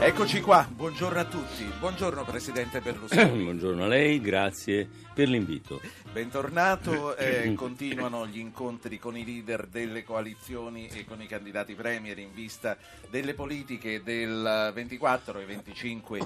Eccoci qua, buongiorno a tutti. Buongiorno Presidente Berlusconi. buongiorno a lei, grazie per l'invito. Bentornato, eh, continuano gli incontri con i leader delle coalizioni e con i candidati premier in vista delle politiche del 24 e 25 di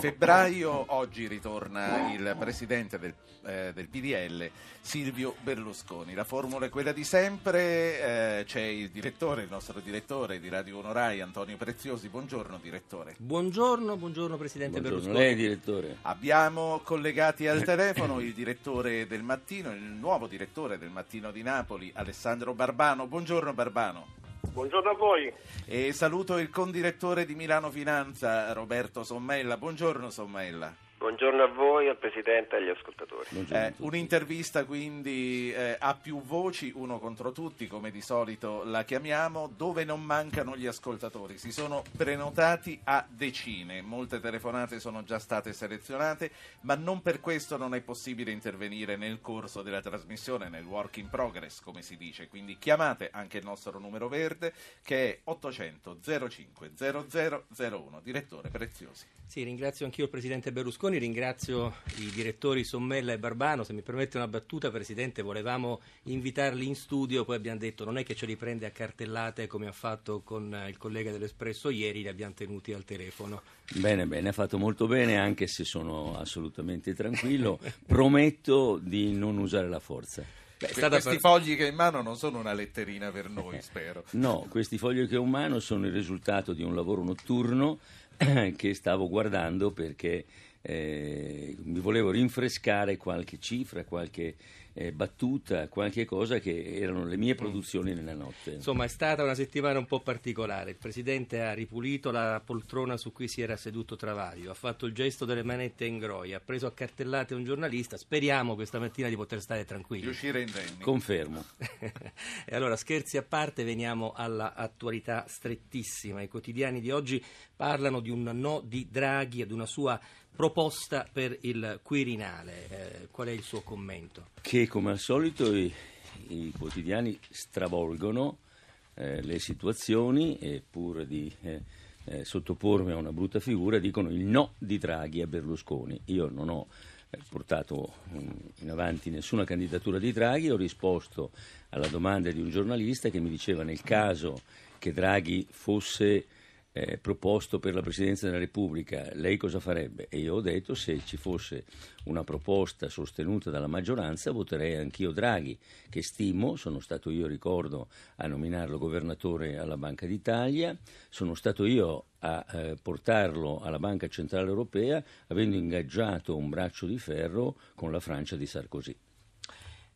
febbraio. Oggi ritorna il Presidente del, eh, del PDL, Silvio Berlusconi. La formula è quella di sempre, eh, c'è il direttore, il nostro direttore di Radio 1 Rai, Antonio Preziosi. Buongiorno direttore. Buongiorno, buongiorno Presidente buongiorno, Berlusconi. lei direttore. Abbiamo collegati al telefono il direttore del mattino, il nuovo direttore del mattino di Napoli, Alessandro Barbano. Buongiorno Barbano. Buongiorno a voi. E saluto il condirettore di Milano Finanza, Roberto Sommella. Buongiorno Sommella. Buongiorno a voi, al Presidente e agli ascoltatori. Eh, un'intervista quindi eh, a più voci, uno contro tutti, come di solito la chiamiamo, dove non mancano gli ascoltatori. Si sono prenotati a decine, molte telefonate sono già state selezionate, ma non per questo non è possibile intervenire nel corso della trasmissione, nel work in progress, come si dice. Quindi chiamate anche il nostro numero verde che è 800 05 0001. Direttore Preziosi. Sì, ringrazio anch'io il Presidente Berlusconi, ringrazio i direttori Sommella e Barbano. Se mi permette una battuta, Presidente, volevamo invitarli in studio, poi abbiamo detto non è che ce li prende a cartellate come ha fatto con il collega dell'Espresso ieri, li abbiamo tenuti al telefono. Bene, bene, ha fatto molto bene, anche se sono assolutamente tranquillo. Prometto di non usare la forza. Beh, questi per... fogli che ho in mano non sono una letterina per noi, spero. No, questi fogli che ho in mano sono il risultato di un lavoro notturno che stavo guardando perché eh, mi volevo rinfrescare qualche cifra, qualche eh, battuta, qualche cosa che erano le mie produzioni nella notte. Insomma, è stata una settimana un po' particolare. Il Presidente ha ripulito la poltrona su cui si era seduto Travaglio, ha fatto il gesto delle manette in groia, ha preso a cartellate un giornalista. Speriamo questa mattina di poter stare tranquilli. Di uscire indenni. Confermo. e allora, scherzi a parte, veniamo all'attualità strettissima. I quotidiani di oggi parlano di un no di Draghi, ad una sua proposta per il Quirinale. Eh, qual è il suo commento? Che come al solito i, i quotidiani stravolgono eh, le situazioni e pur di eh, eh sottopormi a una brutta figura dicono il no di Draghi a Berlusconi. Io non ho eh, portato mm, in avanti nessuna candidatura di Draghi, ho risposto alla domanda di un giornalista che mi diceva nel caso che Draghi fosse eh, proposto per la Presidenza della Repubblica, lei cosa farebbe? E io ho detto se ci fosse una proposta sostenuta dalla maggioranza voterei anch'io Draghi, che stimo, sono stato io, ricordo, a nominarlo governatore alla Banca d'Italia, sono stato io a eh, portarlo alla Banca Centrale Europea avendo ingaggiato un braccio di ferro con la Francia di Sarkozy.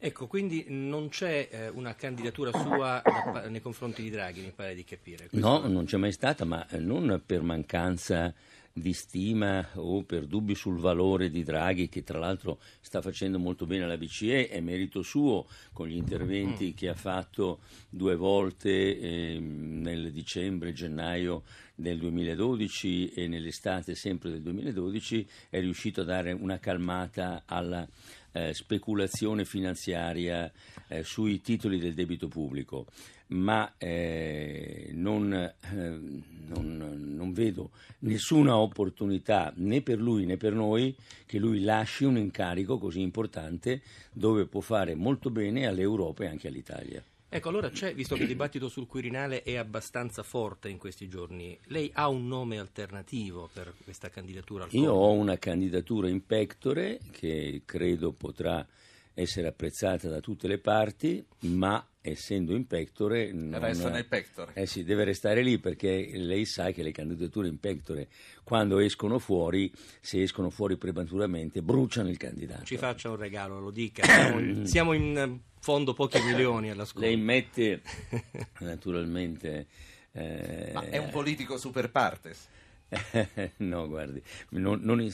Ecco, quindi non c'è eh, una candidatura sua nei confronti di Draghi, mi pare di capire. Questo... No, non c'è mai stata, ma eh, non per mancanza di stima o per dubbi sul valore di Draghi, che tra l'altro sta facendo molto bene alla BCE, è merito suo con gli interventi mm. che ha fatto due volte eh, nel dicembre gennaio del 2012 e nell'estate sempre del 2012, è riuscito a dare una calmata alla eh, speculazione finanziaria eh, sui titoli del debito pubblico, ma eh, non, eh, non, non, vedo nessuna opportunità né per lui né per noi che lui lasci un incarico così importante dove può fare molto bene all'Europa e anche all'Italia. Ecco, allora c'è, visto che il dibattito sul Quirinale è abbastanza forte in questi giorni, lei ha un nome alternativo per questa candidatura? Al Io ho una candidatura in pectore che credo potrà essere apprezzata da tutte le parti, ma essendo in pectore... Non... Resta nel pectore. Eh sì, deve restare lì perché lei sa che le candidature in pectore, quando escono fuori, se escono fuori prematuramente, bruciano il candidato. Ci faccia un regalo, lo dica. Siamo in, siamo in fondo pochi milioni alla scuola. Lei mette naturalmente... Eh, Ma è un politico super partes. no, guardi, non, non,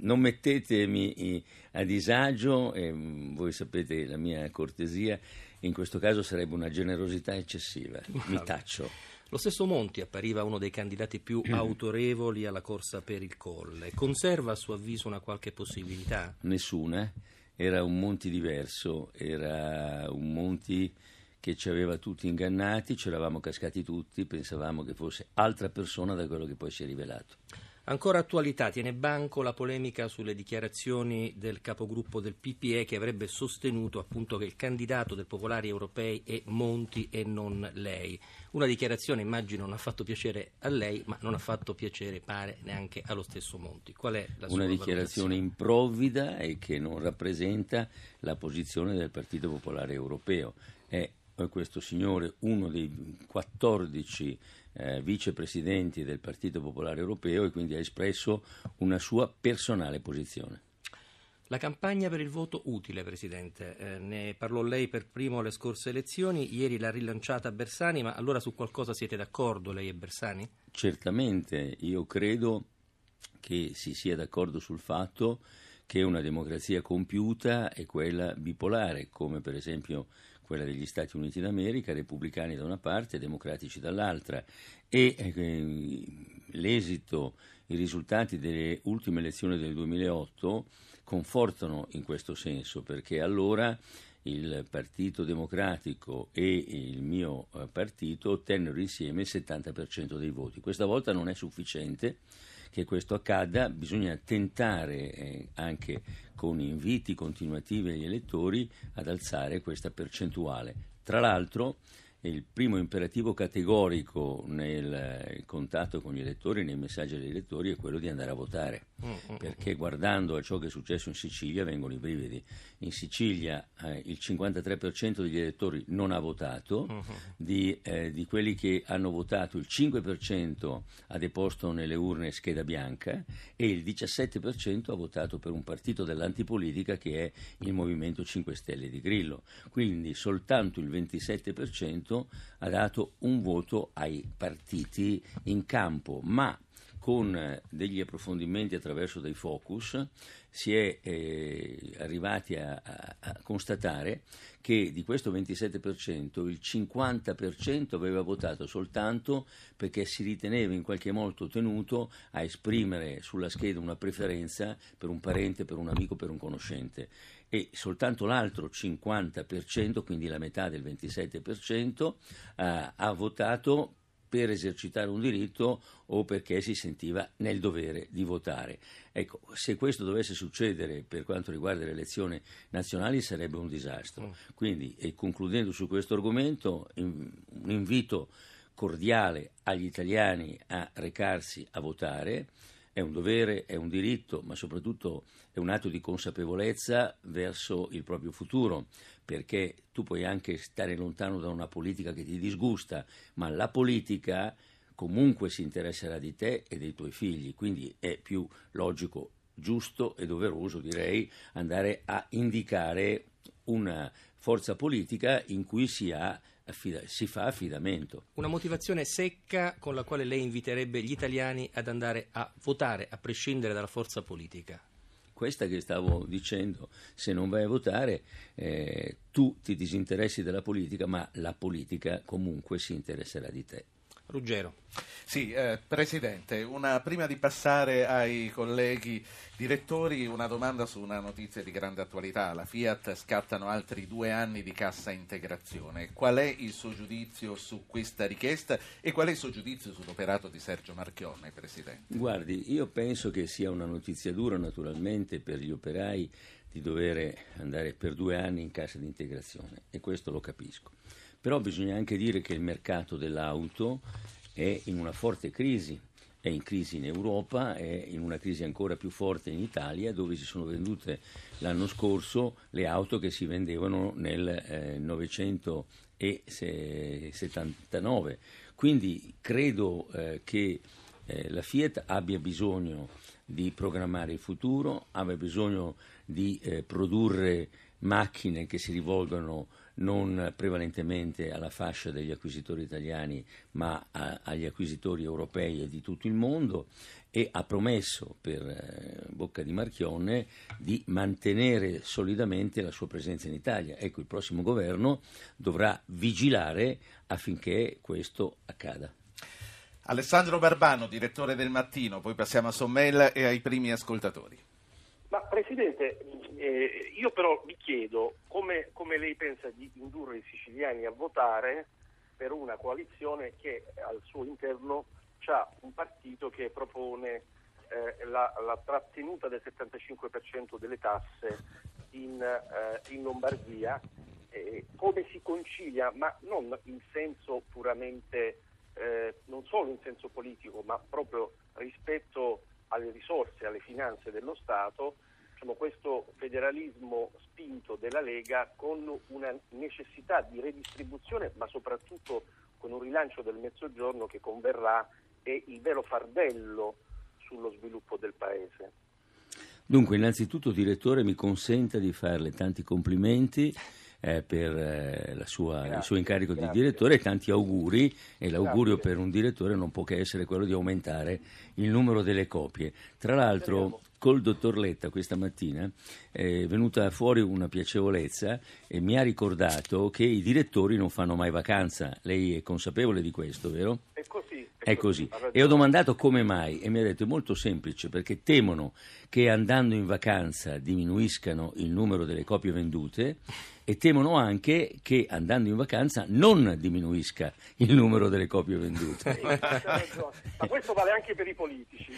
non, mettetemi a disagio, eh, voi sapete la mia cortesia, in questo caso sarebbe una generosità eccessiva, mi taccio. Lo stesso Monti appariva uno dei candidati più autorevoli alla corsa per il Colle. Conserva a suo avviso una qualche possibilità? Nessuna era un Monti diverso, era un Monti che ci aveva tutti ingannati, ci eravamo cascati tutti, pensavamo che fosse altra persona da quello che poi si è rivelato. Ancora attualità, tiene banco la polemica sulle dichiarazioni del capogruppo del PPE che avrebbe sostenuto appunto che il candidato del Popolari Europei è Monti e non lei. Una dichiarazione immagino non ha fatto piacere a lei, ma non ha fatto piacere, pare, neanche allo stesso Monti. Qual è la sua Una dichiarazione improvvida e che non rappresenta la posizione del Partito Popolare Europeo. È questo signore uno dei 14 eh, vicepresidenti del Partito Popolare Europeo e quindi ha espresso una sua personale posizione. La campagna per il voto utile, Presidente, eh, ne parlò lei per primo alle scorse elezioni, ieri l'ha rilanciata Bersani, ma allora su qualcosa siete d'accordo lei e Bersani? Certamente, io credo che si sia d'accordo sul fatto che una democrazia compiuta è quella bipolare, come per esempio quella degli Stati Uniti d'America, repubblicani da una parte e democratici dall'altra. E eh, l'esito, i risultati delle ultime elezioni del 2008 confortano in questo senso, perché allora il Partito Democratico e il mio eh, partito ottennero insieme il 70% dei voti. Questa volta non è sufficiente che questo accada, bisogna tentare eh, anche con inviti continuativi agli elettori ad alzare questa percentuale. Tra l'altro, il primo imperativo categorico nel eh, contatto con gli elettori, nei messaggi agli elettori, è quello di andare a votare, mm, mm, perché guardando a ciò che è successo in Sicilia vengono i brividi. In Sicilia eh, il 53% degli elettori non ha votato, di, eh, di, quelli che hanno votato il 5% ha deposto nelle urne scheda bianca e il 17% ha votato per un partito dell'antipolitica che è il Movimento 5 Stelle di Grillo. Quindi soltanto il 27% Parlamento ha dato un voto ai partiti in campo, ma con eh, degli approfondimenti attraverso dei focus si è eh, arrivati a, a, a, constatare che di questo 27% il 50% aveva votato soltanto perché si riteneva in qualche modo tenuto a esprimere sulla scheda una preferenza per un parente, per un amico, per un conoscente e soltanto l'altro 50%, quindi la metà del 27%, eh, ha votato per esercitare un diritto o perché si sentiva nel dovere di votare. Ecco, se questo dovesse succedere per quanto riguarda le elezioni nazionali sarebbe un disastro. Mm. Quindi, e concludendo su questo argomento, in, un invito cordiale agli italiani a recarsi a votare è un dovere, è un diritto, ma soprattutto è un atto di consapevolezza verso il proprio futuro, perché tu puoi anche stare lontano da una politica che ti disgusta, ma la politica comunque si interesserà di te e dei tuoi figli, quindi è più logico, giusto e doveroso, direi, andare a indicare una forza politica in cui si ha affida- si fa affidamento. Una motivazione secca con la quale lei inviterebbe gli italiani ad andare a votare, a prescindere dalla forza politica. Questa che stavo dicendo, se non vai a votare eh, tu ti disinteressi della politica, ma la politica comunque si interesserà di te. Ruggero. Sì, eh, Presidente, una, prima di passare ai colleghi direttori, una domanda su una notizia di grande attualità. La Fiat scattano altri due anni di cassa integrazione. Qual è il suo giudizio su questa richiesta e qual è il suo giudizio sull'operato di Sergio Marchionne, Presidente? Guardi, io penso che sia una notizia dura naturalmente per gli operai di dover andare per due anni in cassa di integrazione e questo lo capisco. Però bisogna anche dire che il mercato dell'auto è in una forte crisi, è in crisi in Europa, è in una crisi ancora più forte in Italia, dove si sono vendute l'anno scorso le auto che si vendevano nel eh, 1979. Quindi credo eh, che eh, la Fiat abbia bisogno di programmare il futuro, abbia bisogno di eh, produrre macchine che si rivolgono non prevalentemente alla fascia degli acquisitori italiani, ma a, agli acquisitori europei e di tutto il mondo e ha promesso per eh, bocca di Marchionne di mantenere solidamente la sua presenza in Italia. Ecco, il prossimo governo dovrà vigilare affinché questo accada. Alessandro Barbano, direttore del Mattino, poi passiamo a Sommella e ai primi ascoltatori. Ma Presidente, eh, io però mi chiedo come, come lei pensa di indurre i siciliani a votare per una coalizione che al suo interno ha un partito che propone eh, la, la, trattenuta del 75% delle tasse in, eh, in Lombardia, come si concilia, ma non in senso puramente, eh, non solo in senso politico, ma proprio rispetto alle risorse, alle finanze dello Stato, diciamo, questo federalismo spinto della Lega con una necessità di redistribuzione, ma soprattutto con un rilancio del mezzogiorno che converrà è il vero fardello sullo sviluppo del Paese. Dunque, innanzitutto, direttore, mi consenta di farle tanti complimenti eh, per eh, sua, il suo incarico grazie. di direttore e tanti auguri e l'augurio grazie. per un direttore non può che essere quello di aumentare il numero delle copie. Tra l'altro col dottor Letta questa mattina è venuta fuori una piacevolezza e mi ha ricordato che i direttori non fanno mai vacanza. Lei è consapevole di questo, vero? È così. È così. E ho domandato come mai e mi ha detto è molto semplice perché temono che andando in vacanza diminuiscano il numero delle copie vendute e temono anche che andando in vacanza non diminuisca il numero delle copie vendute. Ma questo vale anche per i politici.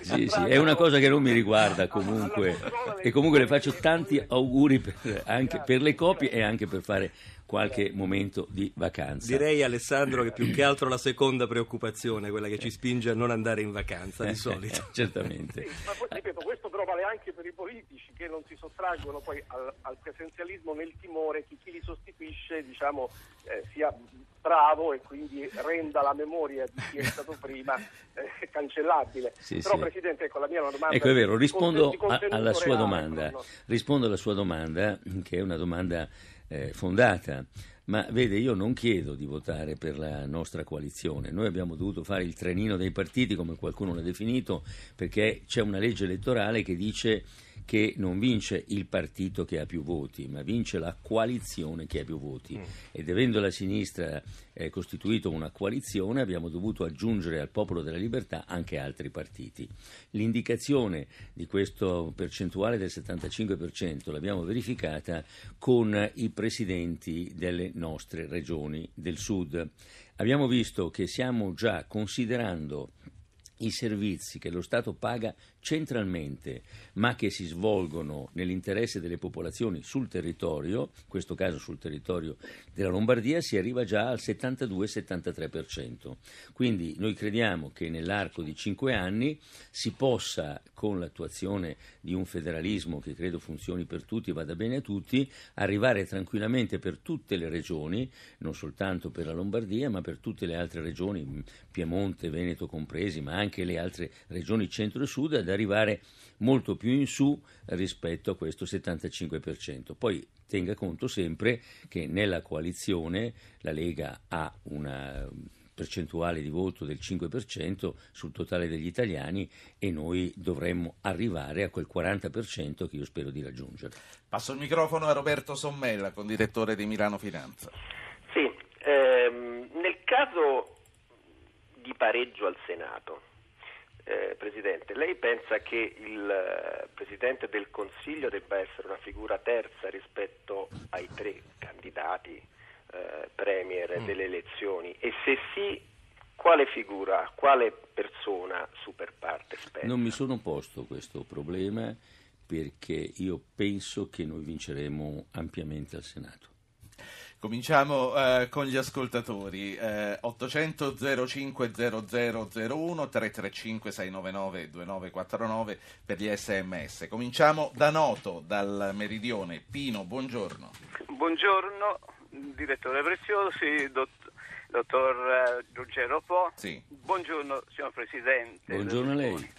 Sì, sì, è una cosa che non mi riguarda comunque. E comunque le faccio tanti auguri per, anche per le copie e anche per fare qualche momento di vacanza. Direi Alessandro che più che altro la seconda preoccupazione, quella che ci spinge a non andare in vacanza di solito. Certamente. Sì, ma poi, ripeto, questo però vale anche per i politici che non si sottraggono poi al, al presenzialismo nel timore che chi li sostituisce diciamo, eh, sia bravo e quindi renda la memoria di chi è stato prima eh, cancellabile. Sì, Però sì. Presidente, ecco la mia domanda Ecco, è vero, rispondo a- alla sua reale, domanda. Rispondo alla sua domanda, che è una domanda eh, fondata. Ma vede, io non chiedo di votare per la nostra coalizione. Noi abbiamo dovuto fare il trenino dei partiti, come qualcuno l'ha definito, perché c'è una legge elettorale che dice che non vince il partito che ha più voti, ma vince la coalizione che ha più voti. Ed avendo la sinistra eh, costituito una coalizione, abbiamo dovuto aggiungere al Popolo della Libertà anche altri partiti. L'indicazione di questo percentuale del 75% l'abbiamo verificata con i presidenti delle nostre regioni del Sud. Abbiamo visto che stiamo già considerando i servizi che lo Stato paga centralmente, ma che si svolgono nell'interesse delle popolazioni sul territorio, in questo caso sul territorio della Lombardia, si arriva già al 72-73%. Quindi noi crediamo che nell'arco di cinque anni si possa, con l'attuazione di un federalismo che credo funzioni per tutti e vada bene a tutti, arrivare tranquillamente per tutte le regioni, non soltanto per la Lombardia, ma per tutte le altre regioni, Piemonte, Veneto compresi, ma anche le altre regioni centro e sud, ad arrivare molto più in su rispetto a questo 75%. Poi tenga conto sempre che nella coalizione la Lega ha una percentuale di voto del 5% sul totale degli italiani e noi dovremmo arrivare a quel 40% che io spero di raggiungere. Passo il microfono a Roberto Sommella, condirettore di Milano Finanza. Sì, ehm, nel caso di pareggio al Senato, eh, Presidente, lei pensa che il eh, Presidente del Consiglio debba essere una figura terza rispetto ai tre candidati eh, Premier Mm. delle elezioni? E se sì, quale figura, quale persona super parte spetta? Non mi sono posto questo problema perché io penso che noi vinceremo ampiamente al Senato. Cominciamo eh, con gli ascoltatori. Eh, 800 05 0001 335 699 2949 per gli sms. Cominciamo da Noto, dal Meridione. Pino, buongiorno. Buongiorno, direttore Preziosi, dott- dottor eh, Ruggero Po. Sì. Buongiorno, signor Presidente. Buongiorno a lei.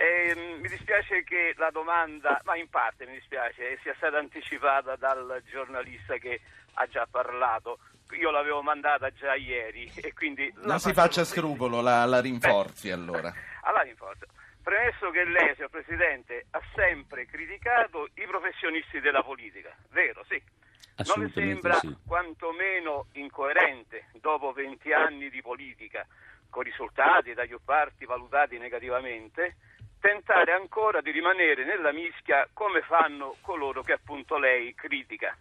Eh, mi dispiace che la domanda, ma in parte mi dispiace, sia stata anticipata dal giornalista che ha già parlato. Io l'avevo mandata già ieri e quindi... la Non si faccia scrupolo, la, la rinforzi allora. Allora, rinforzo. Premesso che lei, signor Presidente, ha sempre criticato i professionisti della politica, vero? Sì. Non le Assolutamente sembra sì. quantomeno incoerente, dopo 20 anni di politica, con risultati da più parti valutati negativamente, tentare ancora di rimanere nella mischia come fanno coloro che appunto lei critica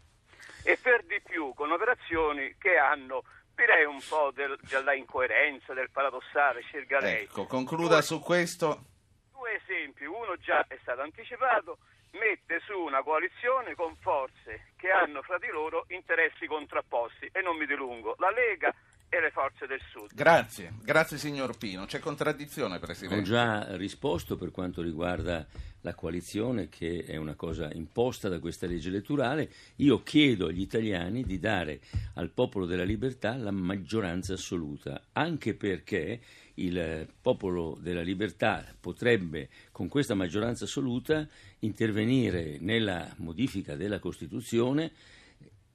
e per di più con operazioni che hanno direi un po' del, della incoerenza, del paradossale, scelga lei. Ecco, concluda Due- su questo. Due esempi, uno già è stato anticipato, mette su una coalizione con forze che hanno fra di loro interessi contrapposti e non mi dilungo, la Lega e le forze del Sud. Grazie, grazie signor Pino. C'è contraddizione, Ho Presidente? già risposto per quanto riguarda la coalizione, che è una cosa imposta da questa legge elettorale. Io chiedo agli italiani di dare al popolo della libertà la maggioranza assoluta, anche perché il popolo della libertà potrebbe, con questa maggioranza assoluta, intervenire nella modifica della Costituzione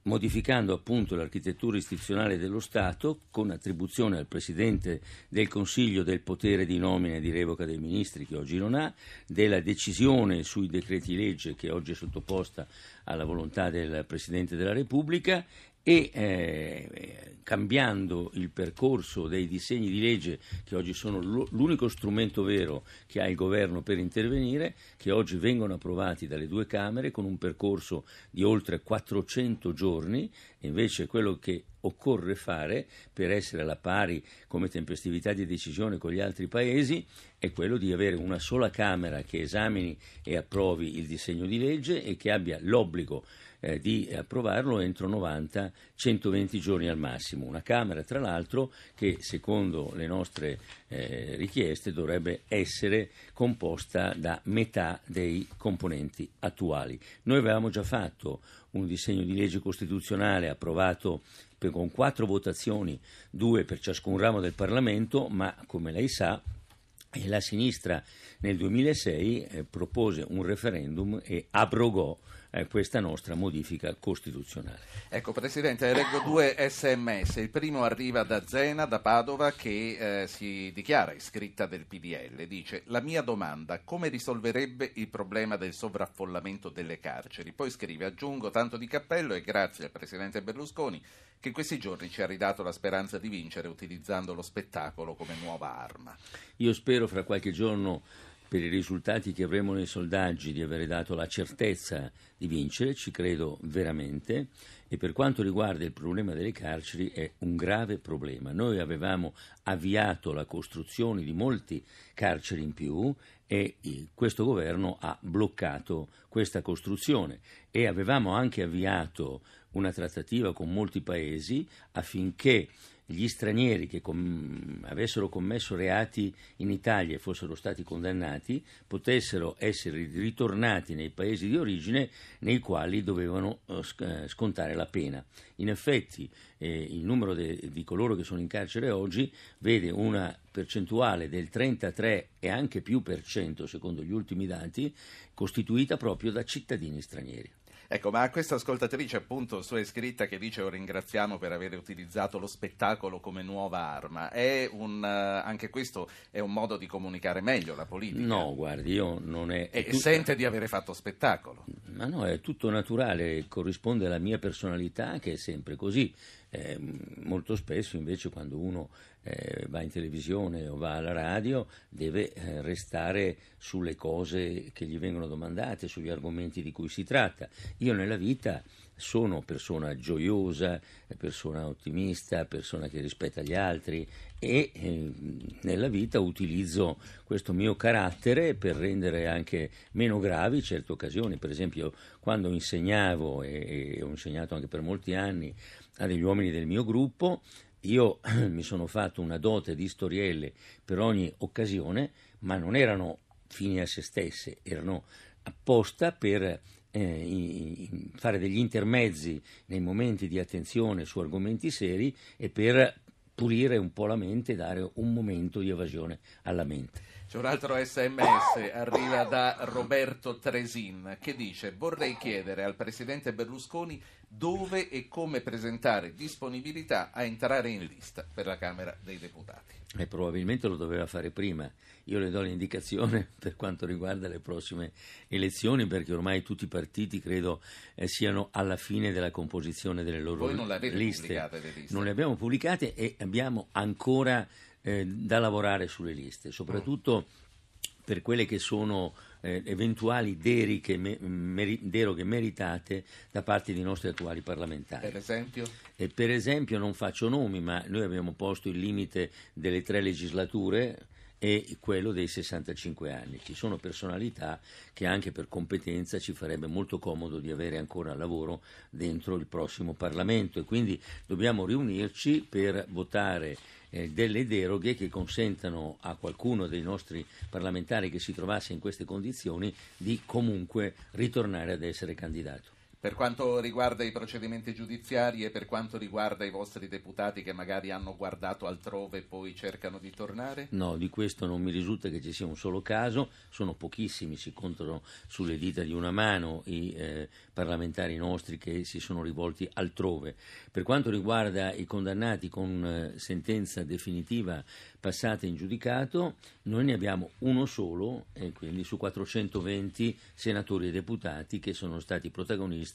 modificando appunto l'architettura istituzionale dello Stato con attribuzione al Presidente del Consiglio del potere di nomina e di revoca dei ministri che oggi non ha, della decisione sui decreti legge che oggi è sottoposta alla volontà del Presidente della Repubblica e eh, cambiando il percorso dei disegni di legge che oggi sono l'u- l'unico strumento vero che ha il governo per intervenire, che oggi vengono approvati dalle due Camere con un percorso di oltre 400 giorni, invece quello che occorre fare per essere alla pari come tempestività di decisione con gli altri paesi è quello di avere una sola Camera che esamini e approvi il disegno di legge e che abbia l'obbligo eh, di approvarlo entro 90-120 giorni al massimo. Una Camera, tra l'altro, che secondo le nostre eh, richieste dovrebbe essere composta da metà dei componenti attuali. Noi avevamo già fatto un disegno di legge costituzionale approvato per- con quattro votazioni, due per ciascun ramo del Parlamento, ma come lei sa e la sinistra nel 2006 eh, propose un referendum e abrogò eh, questa nostra modifica costituzionale. Ecco, Presidente, leggo due sms. Il primo arriva da Zena, da Padova, che eh, si dichiara iscritta del PDL. Dice, la mia domanda, come risolverebbe il problema del sovraffollamento delle carceri? Poi scrive, aggiungo tanto di cappello e grazie al Presidente Berlusconi che in questi giorni ci ha ridato la speranza di vincere utilizzando lo spettacolo come nuova arma. Io spero fra qualche giorno per i risultati che avremo nei sondaggi di avere dato la certezza di vincere, ci credo veramente e per quanto riguarda il problema delle carceri è un grave problema. Noi avevamo avviato la costruzione di molti carceri in più e questo governo ha bloccato questa costruzione e avevamo anche avviato una trattativa con molti paesi affinché gli stranieri che com- avessero commesso reati in Italia e fossero stati condannati potessero essere ritornati nei paesi di origine nei quali dovevano eh, sc- eh, scontare la pena. In effetti eh, il numero de- di coloro che sono in carcere oggi vede una percentuale del 33 e anche più per cento, secondo gli ultimi dati, costituita proprio da cittadini stranieri. Ecco, ma a questa ascoltatrice appunto sua iscritta che dice o ringraziamo per aver utilizzato lo spettacolo come nuova arma, è un, eh, anche questo è un modo di comunicare meglio la politica? No, guardi, io non è... E è tut- sente di avere fatto spettacolo? Ma no, è tutto naturale, corrisponde alla mia personalità che è sempre così. Eh, molto spesso invece quando uno eh, va in televisione o va alla radio deve eh, restare sulle cose che gli vengono domandate, sugli argomenti di cui si tratta. Io nella vita sono persona gioiosa, persona ottimista, persona che rispetta gli altri e eh, nella vita utilizzo questo mio carattere per rendere anche meno gravi certe occasioni. Per esempio, quando insegnavo e, e ho insegnato anche per molti anni a degli uomini del mio gruppo, io mi sono fatto una dote di storielle per ogni occasione, ma non erano fini a se stesse, erano apposta per eh, fare degli intermezzi nei momenti di attenzione su argomenti seri e per pulire un po' la mente e dare un momento di evasione alla mente. C'è un altro sms, arriva da Roberto Tresin, che dice vorrei chiedere al Presidente Berlusconi dove e come presentare disponibilità a entrare in lista per la Camera dei Deputati. E probabilmente lo doveva fare prima. Io le do l'indicazione per quanto riguarda le prossime elezioni, perché ormai tutti i partiti credo eh, siano alla fine della composizione delle loro Voi non le avete liste. pubblicate le liste? Non le abbiamo pubblicate e abbiamo ancora eh, da lavorare sulle liste, soprattutto per quelle che sono eh, eventuali deroghe, meri, deroghe, meritate da parte dei nostri attuali parlamentari. Per esempio? E per esempio non faccio nomi, ma noi abbiamo posto il limite delle tre legislature e quello dei 65 anni. Ci sono personalità che anche per competenza ci farebbe molto comodo di avere ancora lavoro dentro il prossimo Parlamento e quindi dobbiamo riunirci per votare eh, delle deroghe che consentano a qualcuno dei nostri parlamentari che si trovasse in queste condizioni di comunque ritornare ad essere candidato. Per quanto riguarda i procedimenti giudiziari e per quanto riguarda i vostri deputati che magari hanno guardato altrove e poi cercano di tornare? No, di questo non mi risulta che ci sia un solo caso, sono pochissimi, si contano sulle dita di una mano i eh, parlamentari nostri che si sono rivolti altrove. Per quanto riguarda i condannati con eh, sentenza definitiva passata in giudicato, noi ne abbiamo uno solo, e quindi su 420 senatori e deputati che sono stati protagonisti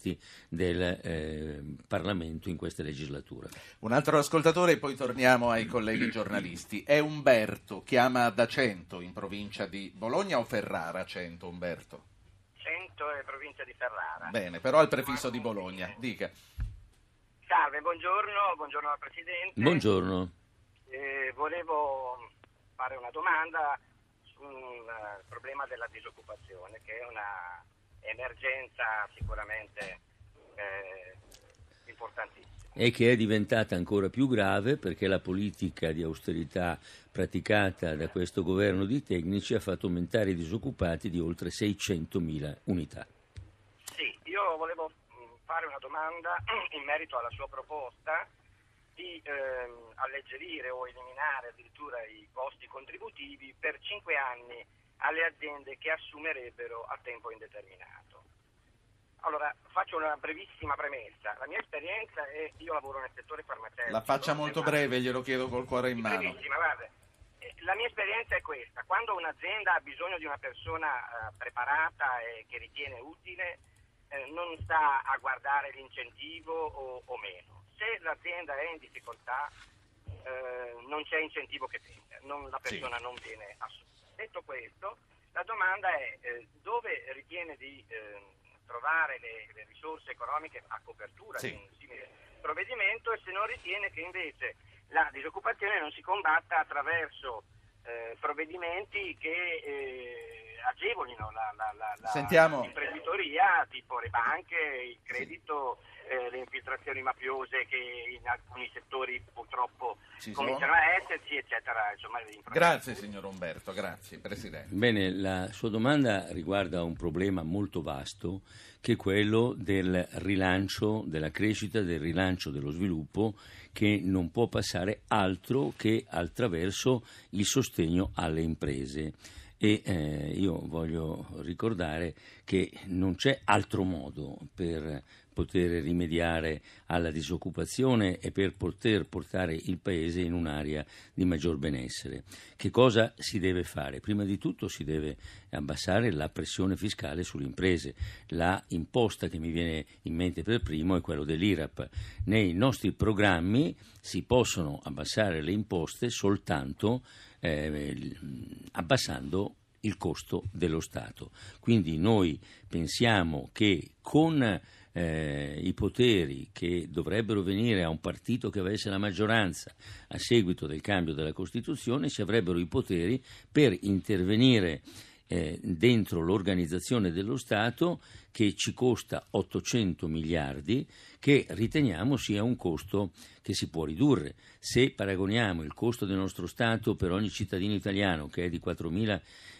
del eh, Parlamento in questa legislatura. Un altro ascoltatore e poi torniamo ai colleghi giornalisti. È Umberto, chiama da Cento in provincia di Bologna o Ferrara Cento, Umberto? Cento è provincia di Ferrara. Bene, però al prefisso di Bologna, dica. Salve, buongiorno, buongiorno al Presidente. Buongiorno. Eh, volevo fare una domanda sul uh, problema della disoccupazione, che è una emergenza sicuramente eh, importantissima. E che è diventata ancora più grave perché la politica di austerità praticata da questo governo di tecnici ha fatto aumentare i disoccupati di oltre 600.000 unità. Sì, io volevo fare una domanda in merito alla sua proposta di ehm, alleggerire o eliminare addirittura i costi contributivi per cinque anni alle aziende che assumerebbero a tempo indeterminato. Allora, faccio una brevissima premessa. La mia esperienza è, io lavoro nel settore farmaceutico. La faccia molto breve, glielo chiedo col cuore in mano. Eh, la mia esperienza è questa. Quando un'azienda ha bisogno di una persona eh, preparata e che ritiene utile, eh, non sta a guardare l'incentivo o, o meno se l'azienda è in difficoltà eh, non c'è incentivo che tenga, non, la persona sì. non viene assunta. Detto questo, la domanda è eh, dove ritiene di eh, trovare le, le, risorse economiche a copertura sì. di un simile provvedimento e se non ritiene che invece la disoccupazione non si combatta attraverso eh, provvedimenti che eh, agevolino la, la, la, la imprenditoria, tipo le banche, il credito. Sì eh, le infiltrazioni mafiose che in alcuni settori purtroppo Ci cominciano sono. a esserci, eccetera. Insomma, grazie signor Umberto, grazie Presidente. Bene, la sua domanda riguarda un problema molto vasto che è quello del rilancio della crescita, del rilancio dello sviluppo che non può passare altro che attraverso il sostegno alle imprese e eh, io voglio ricordare che non c'è altro modo per poter rimediare alla disoccupazione e per poter portare il Paese in un'area di maggior benessere. Che cosa si deve fare? Prima di tutto si deve abbassare la pressione fiscale sulle imprese. La imposta che mi viene in mente per primo è quello dell'IRAP. Nei nostri programmi si possono abbassare le imposte soltanto eh, abbassando il costo dello Stato. Quindi noi pensiamo che con eh, i poteri che dovrebbero venire a un partito che avesse la maggioranza a seguito del cambio della Costituzione, si avrebbero i poteri per intervenire eh, dentro l'organizzazione dello Stato che ci costa 800 miliardi, che riteniamo sia un costo che si può ridurre. Se paragoniamo il costo del nostro Stato per ogni cittadino italiano, che è di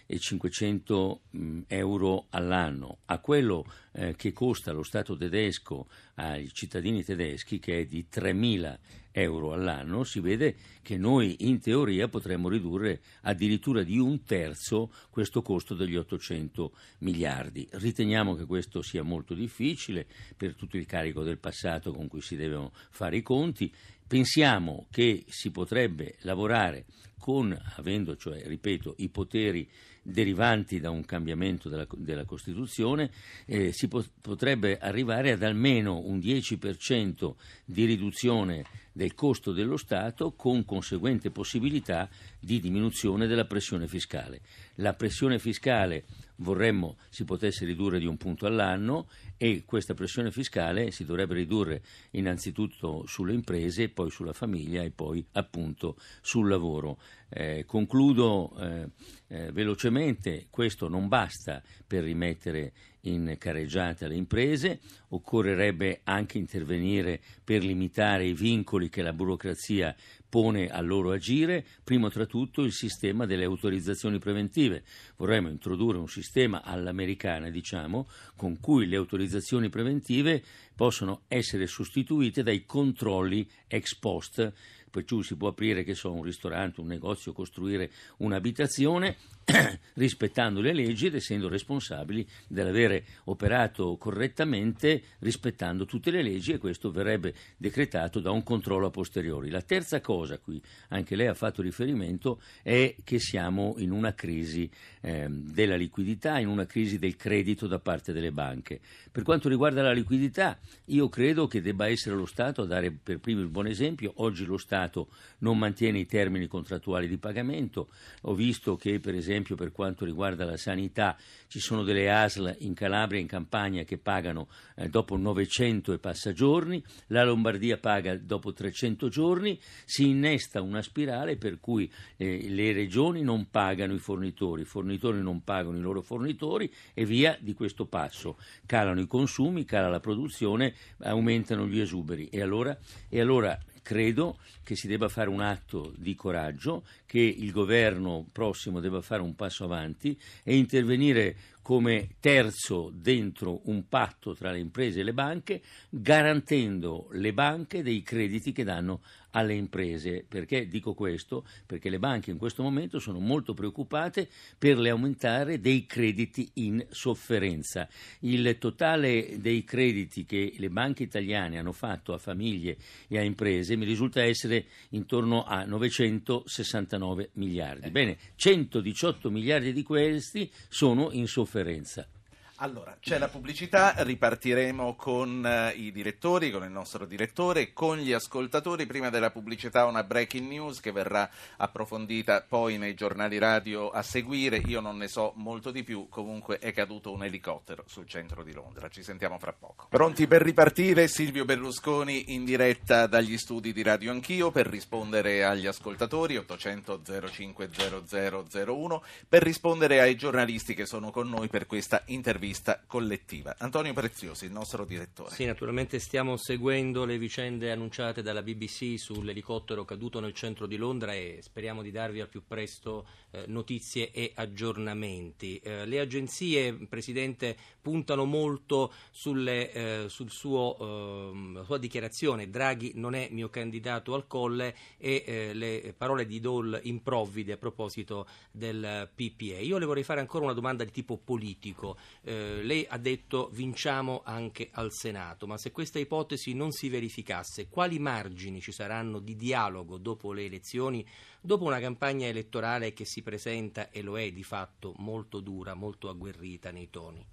4.500 mm, euro all'anno, a quello eh, che costa lo Stato tedesco ai cittadini tedeschi, che è di 3.000 euro all'anno, si vede che noi in teoria potremmo ridurre addirittura di un terzo questo costo degli 800 miliardi. Riteniamo che questo sia molto difficile per tutto il carico del passato con cui si devono fare i conti pensiamo che si potrebbe lavorare con, avendo, cioè, ripeto, i poteri derivanti da un cambiamento della, della Costituzione, eh, si po- potrebbe arrivare ad almeno un 10% di riduzione del costo dello Stato con conseguente possibilità di diminuzione della pressione fiscale. La pressione fiscale vorremmo si potesse ridurre di un punto all'anno e questa pressione fiscale si dovrebbe ridurre innanzitutto sulle imprese, poi sulla famiglia e poi appunto sul lavoro. Eh, concludo eh, eh, velocemente, questo non basta per rimettere in careggiate le imprese, occorrerebbe anche intervenire per limitare i vincoli che la burocrazia pone al loro agire, primo tra tutto il sistema delle autorizzazioni preventive. Vorremmo introdurre un sistema all'americana, diciamo, con cui le autorizzazioni preventive possono essere sostituite dai controlli ex post per cui si può aprire so, un ristorante, un negozio, costruire un'abitazione rispettando le leggi ed essendo responsabili dell'avere operato correttamente rispettando tutte le leggi e questo verrebbe decretato da un controllo a posteriori. La terza cosa a cui anche lei ha fatto riferimento è che siamo in una crisi eh, della liquidità, in una crisi del credito da parte delle banche. Per quanto riguarda la liquidità, io credo che debba essere lo Stato a dare per primo il buon esempio. Oggi lo Stato non mantiene i termini contrattuali di pagamento. Ho visto che per esempio esempio per quanto riguarda la sanità, ci sono delle ASL in Calabria e in Campania che pagano eh, dopo 900 e passa giorni, la Lombardia paga dopo 300 giorni, si innesta una spirale per cui eh, le regioni non pagano i fornitori, i fornitori non pagano i loro fornitori e via di questo passo. Calano i consumi, cala la produzione, aumentano gli esuberi e allora, e allora credo che si debba fare un atto di coraggio, che il governo prossimo debba fare un passo avanti e intervenire come terzo dentro un patto tra le imprese e le banche, garantendo le banche dei crediti che danno alle imprese. Perché dico questo? Perché le banche in questo momento sono molto preoccupate per l'aumentare dei crediti in sofferenza. Il totale dei crediti che le banche italiane hanno fatto a famiglie e a imprese mi risulta essere intorno a 969 miliardi. Bene, 118 miliardi di questi sono in sofferenza sofferenza. Allora, c'è la pubblicità, ripartiremo con uh, i direttori, con il nostro direttore, con gli ascoltatori. Prima della pubblicità una breaking news che verrà approfondita poi nei giornali radio a seguire. Io non ne so molto di più, comunque è caduto un elicottero sul centro di Londra. Ci sentiamo fra poco. Pronti per ripartire? Silvio Berlusconi in diretta dagli studi di Radio Anch'io per rispondere agli ascoltatori 800 05 0001, per rispondere ai giornalisti che sono con noi per questa intervista intervista collettiva. Antonio Preziosi, il nostro direttore. Sì, naturalmente stiamo seguendo le vicende annunciate dalla BBC sull'elicottero caduto nel centro di Londra e speriamo di darvi al più presto eh, notizie e aggiornamenti. Eh, le agenzie, Presidente, puntano molto sulle, eh, sul suo, ehm, la sua dichiarazione Draghi non è mio candidato al colle e eh, le parole di Dole improvvide a proposito del PPA. Io le vorrei fare ancora una domanda di tipo politico. Eh, lei ha detto vinciamo anche al Senato, ma se questa ipotesi non si verificasse, quali margini ci saranno di dialogo dopo le elezioni, dopo una campagna elettorale che si presenta e lo è di fatto molto dura, molto agguerrita nei toni?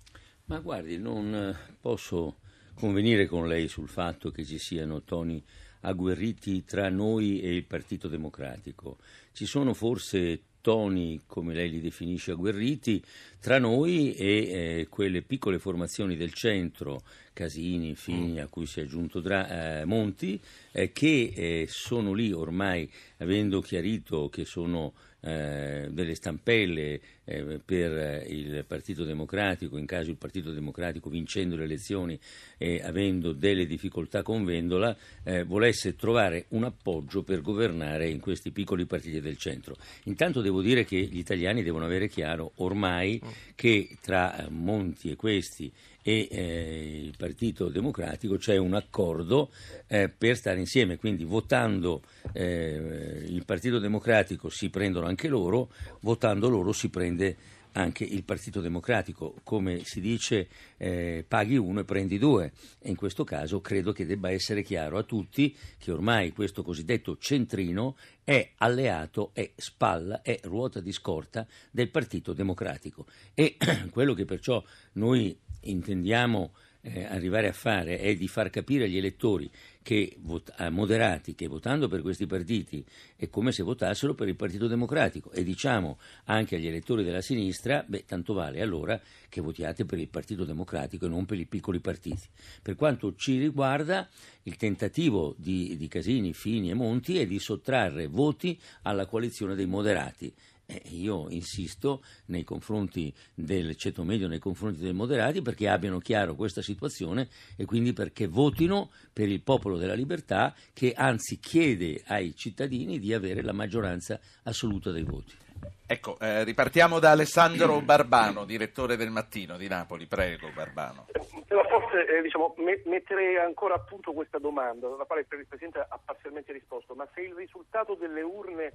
Ma guardi, non eh, posso convenire con lei sul fatto che ci siano toni agguerriti tra noi e il Partito Democratico. Ci sono forse toni, come lei li definisce, agguerriti tra noi e eh, quelle piccole formazioni del centro, Casini, Fini, a cui si è aggiunto Dra- eh, Monti, eh, che eh, sono lì ormai, avendo chiarito che sono eh, delle stampelle eh, per il Partito Democratico, in caso il Partito Democratico vincendo le elezioni e avendo delle difficoltà con Vendola, eh, volesse trovare un appoggio per governare in questi piccoli partiti del centro. Intanto devo dire che gli italiani devono avere chiaro ormai che tra Monti e questi e eh, il Partito Democratico c'è un accordo eh, per stare insieme, quindi votando eh, il Partito Democratico si prendono anche loro, votando loro si prende anche il Partito Democratico, come si dice eh, paghi uno e prendi due. E in questo caso credo che debba essere chiaro a tutti che ormai questo cosiddetto centrino è alleato, è spalla, è ruota di scorta del Partito Democratico. E quello che perciò noi intendiamo eh, arrivare a fare è di far capire agli elettori che vot- moderati che votando per questi partiti è come se votassero per il Partito Democratico e diciamo anche agli elettori della sinistra, beh, tanto vale allora che votiate per il Partito Democratico e non per i piccoli partiti. Per quanto ci riguarda, il tentativo di, di Casini, Fini e Monti è di sottrarre voti alla coalizione dei moderati eh, io insisto nei confronti del ceto medio, nei confronti dei moderati, perché abbiano chiaro questa situazione e quindi perché votino per il popolo della libertà che anzi chiede ai cittadini di avere la maggioranza assoluta dei voti. Ecco, eh, ripartiamo da Alessandro Barbano, direttore del Mattino di Napoli. Prego, Barbano. Forse eh, diciamo, me- metterei ancora a punto questa domanda, alla quale il Presidente ha parzialmente risposto, ma se il risultato delle urne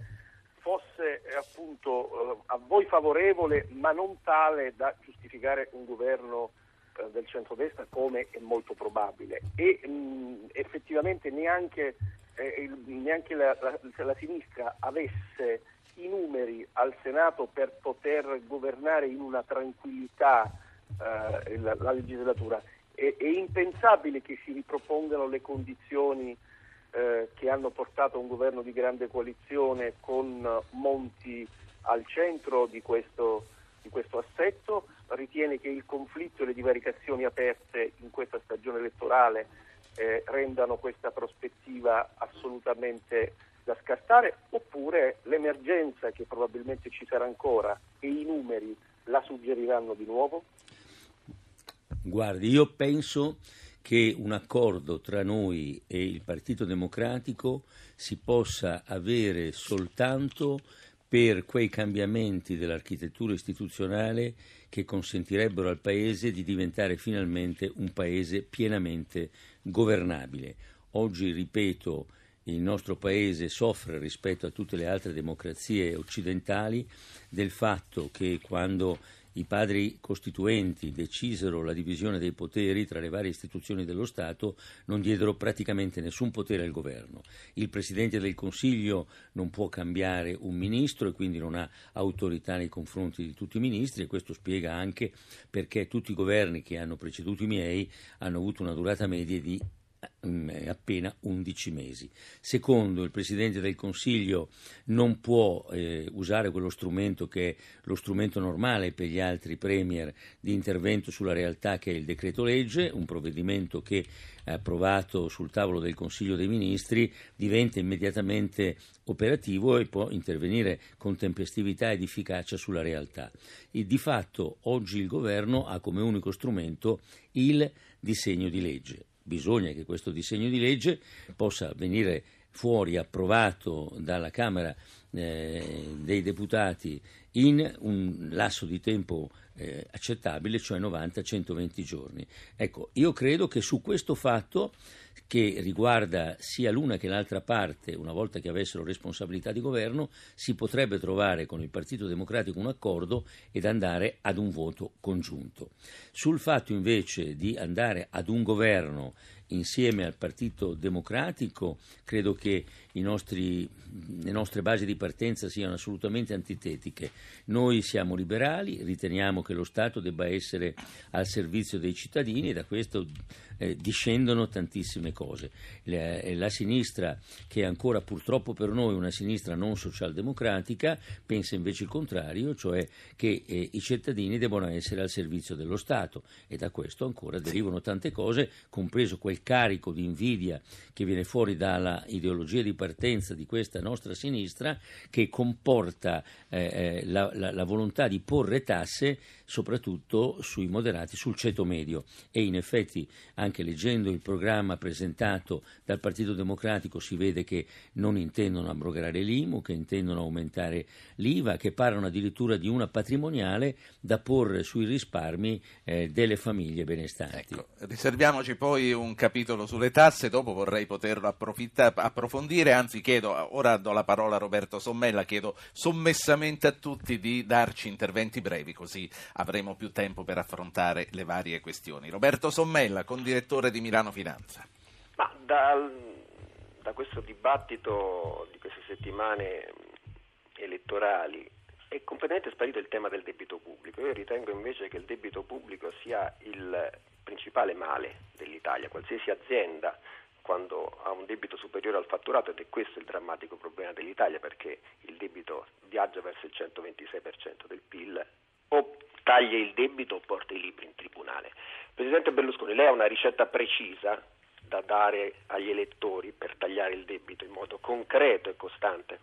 fosse eh, appunto eh, a voi favorevole ma non tale da giustificare un governo eh, del centrodestra come è molto probabile. E mh, effettivamente neanche, eh, neanche la, la, la, sinistra avesse i numeri al Senato per poter governare in una tranquillità eh, la, la, legislatura. È, è impensabile che si ripropongano le condizioni eh, che hanno portato un governo di grande coalizione con Monti al centro di questo, di questo assetto, ritiene che il conflitto e le divaricazioni aperte in questa stagione elettorale eh, rendano questa prospettiva assolutamente da scartare oppure l'emergenza che probabilmente ci sarà ancora e i numeri la suggeriranno di nuovo? Guardi, io penso che un accordo tra noi e il Partito Democratico si possa avere soltanto per quei cambiamenti dell'architettura istituzionale che consentirebbero al Paese di diventare finalmente un Paese pienamente governabile. Oggi, ripeto, il nostro Paese soffre rispetto a tutte le altre democrazie occidentali del fatto che quando i padri costituenti decisero la divisione dei poteri tra le varie istituzioni dello Stato, non diedero praticamente nessun potere al governo. Il Presidente del Consiglio non può cambiare un ministro e quindi non ha autorità nei confronti di tutti i ministri e questo spiega anche perché tutti i governi che hanno preceduto i miei hanno avuto una durata media di appena 11 mesi. Secondo, il Presidente del Consiglio non può eh, usare quello strumento che è lo strumento normale per gli altri Premier di intervento sulla realtà che è il decreto legge, un provvedimento che approvato sul tavolo del Consiglio dei Ministri diventa immediatamente operativo e può intervenire con tempestività ed efficacia sulla realtà. E di fatto oggi il Governo ha come unico strumento il disegno di legge bisogna che questo disegno di legge possa venire fuori approvato dalla Camera eh, dei Deputati in un lasso di tempo eh, accettabile, cioè 90-120 giorni. Ecco, io credo che su questo fatto che riguarda sia l'una che l'altra parte, una volta che avessero responsabilità di governo, si potrebbe trovare con il Partito Democratico un accordo ed andare ad un voto congiunto. Sul fatto invece di andare ad un governo insieme al Partito Democratico, credo che nostri, le nostre basi di partenza siano assolutamente antitetiche. Noi siamo liberali, riteniamo che lo Stato debba essere al servizio dei cittadini e da questo eh, discendono tantissime cose. La, eh, la, sinistra, che è ancora purtroppo per noi una sinistra non socialdemocratica, pensa invece il contrario, cioè che eh, i cittadini debbano essere al servizio dello Stato e da questo ancora derivano tante cose, compreso quel carico di invidia che viene fuori dalla ideologia di partenza di questa nostra sinistra che comporta eh, eh, la, la, la volontà di porre tasse soprattutto sui moderati, sul ceto medio e in effetti anche leggendo il programma presentato dal Partito Democratico si vede che non intendono abrogare l'IMU, che intendono aumentare l'IVA, che parlano addirittura di una patrimoniale da porre sui risparmi eh, delle famiglie benestanti. Ecco, riserviamoci poi un capitolo sulle tasse, dopo vorrei poterlo approfondire, anzi chiedo, ora do la parola a Roberto Sommella chiedo sommessamente a tutti di darci interventi brevi così avremo più tempo per affrontare le varie questioni. Roberto Sommella, condirettore di Milano Finanza. Ma dal, da questo dibattito di queste settimane elettorali è completamente sparito il tema del debito pubblico. Io ritengo invece che il debito pubblico sia il principale male dell'Italia. Qualsiasi azienda quando ha un debito superiore al fatturato ed è questo il drammatico problema dell'Italia perché il debito viaggia verso il 126% del PIL o taglia il debito o porta i libri in tribunale. Presidente Berlusconi, lei ha una ricetta precisa da dare agli elettori per tagliare il debito in modo concreto e costante?